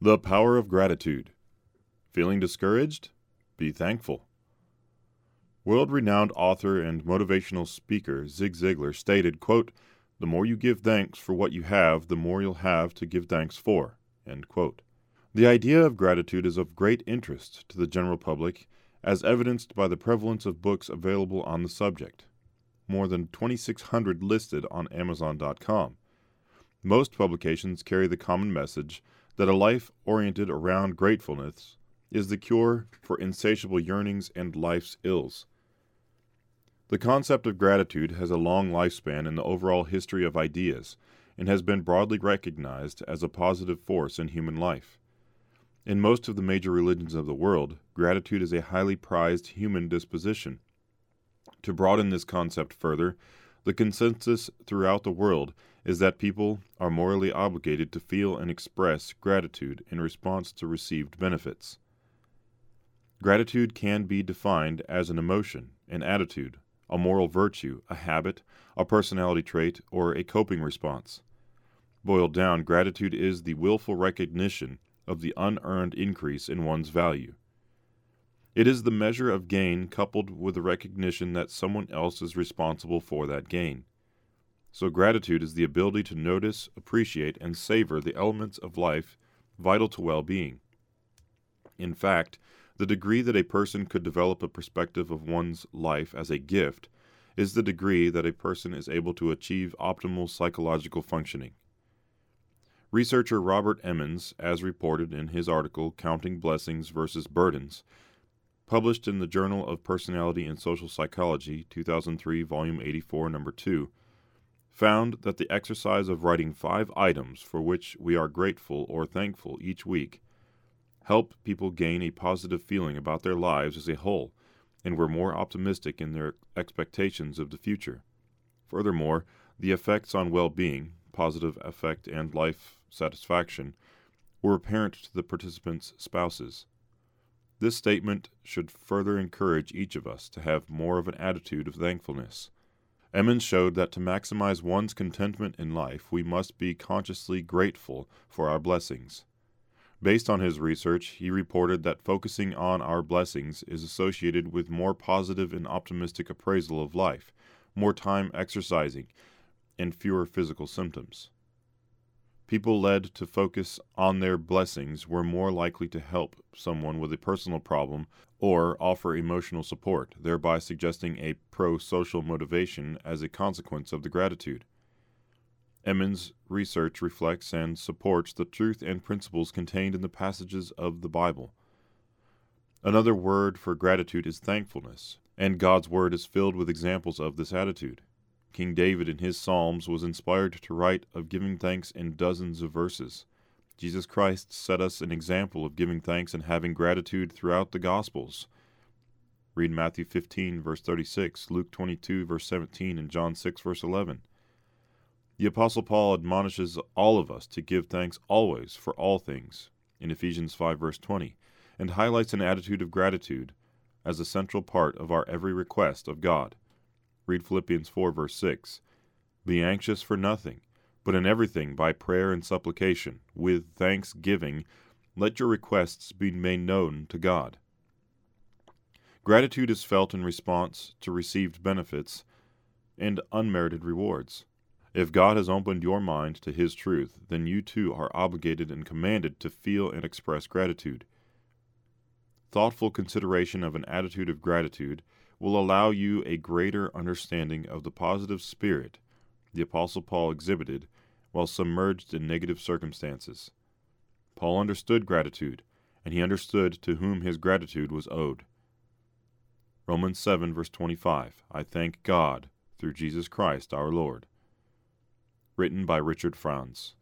The power of gratitude. Feeling discouraged? Be thankful. World renowned author and motivational speaker Zig Ziglar stated, quote, The more you give thanks for what you have, the more you'll have to give thanks for. The idea of gratitude is of great interest to the general public, as evidenced by the prevalence of books available on the subject. More than 2,600 listed on Amazon.com. Most publications carry the common message that a life oriented around gratefulness is the cure for insatiable yearnings and life's ills. The concept of gratitude has a long lifespan in the overall history of ideas and has been broadly recognized as a positive force in human life. In most of the major religions of the world, gratitude is a highly prized human disposition. To broaden this concept further, the consensus throughout the world is that people are morally obligated to feel and express gratitude in response to received benefits. Gratitude can be defined as an emotion, an attitude, a moral virtue, a habit, a personality trait, or a coping response. Boiled down, gratitude is the willful recognition of the unearned increase in one's value. It is the measure of gain coupled with the recognition that someone else is responsible for that gain. So, gratitude is the ability to notice, appreciate, and savor the elements of life vital to well being. In fact, the degree that a person could develop a perspective of one's life as a gift is the degree that a person is able to achieve optimal psychological functioning. Researcher Robert Emmons, as reported in his article Counting Blessings versus Burdens, published in the Journal of Personality and Social Psychology, 2003, Volume 84, Number 2, found that the exercise of writing five items for which we are grateful or thankful each week help people gain a positive feeling about their lives as a whole and were more optimistic in their expectations of the future. Furthermore, the effects on well being, positive affect, and life satisfaction were apparent to the participants' spouses. This statement should further encourage each of us to have more of an attitude of thankfulness. Emmons showed that to maximize one's contentment in life, we must be consciously grateful for our blessings. Based on his research, he reported that focusing on our blessings is associated with more positive and optimistic appraisal of life, more time exercising, and fewer physical symptoms. People led to focus on their blessings were more likely to help someone with a personal problem or offer emotional support, thereby suggesting a pro social motivation as a consequence of the gratitude. Emmons' research reflects and supports the truth and principles contained in the passages of the Bible. Another word for gratitude is thankfulness, and God's Word is filled with examples of this attitude. King David in his Psalms was inspired to write of giving thanks in dozens of verses. Jesus Christ set us an example of giving thanks and having gratitude throughout the Gospels. Read Matthew 15, verse 36, Luke 22, verse 17, and John 6, verse 11. The Apostle Paul admonishes all of us to give thanks always for all things in Ephesians 5, verse 20, and highlights an attitude of gratitude as a central part of our every request of God. Read Philippians 4, verse 6. Be anxious for nothing but in everything, by prayer and supplication, with thanksgiving, let your requests be made known to God. Gratitude is felt in response to received benefits and unmerited rewards. If God has opened your mind to His truth, then you too are obligated and commanded to feel and express gratitude. Thoughtful consideration of an attitude of gratitude will allow you a greater understanding of the positive spirit the Apostle Paul exhibited while submerged in negative circumstances. Paul understood gratitude, and he understood to whom his gratitude was owed. Romans 7, verse 25 I thank God through Jesus Christ our Lord. Written by Richard Franz.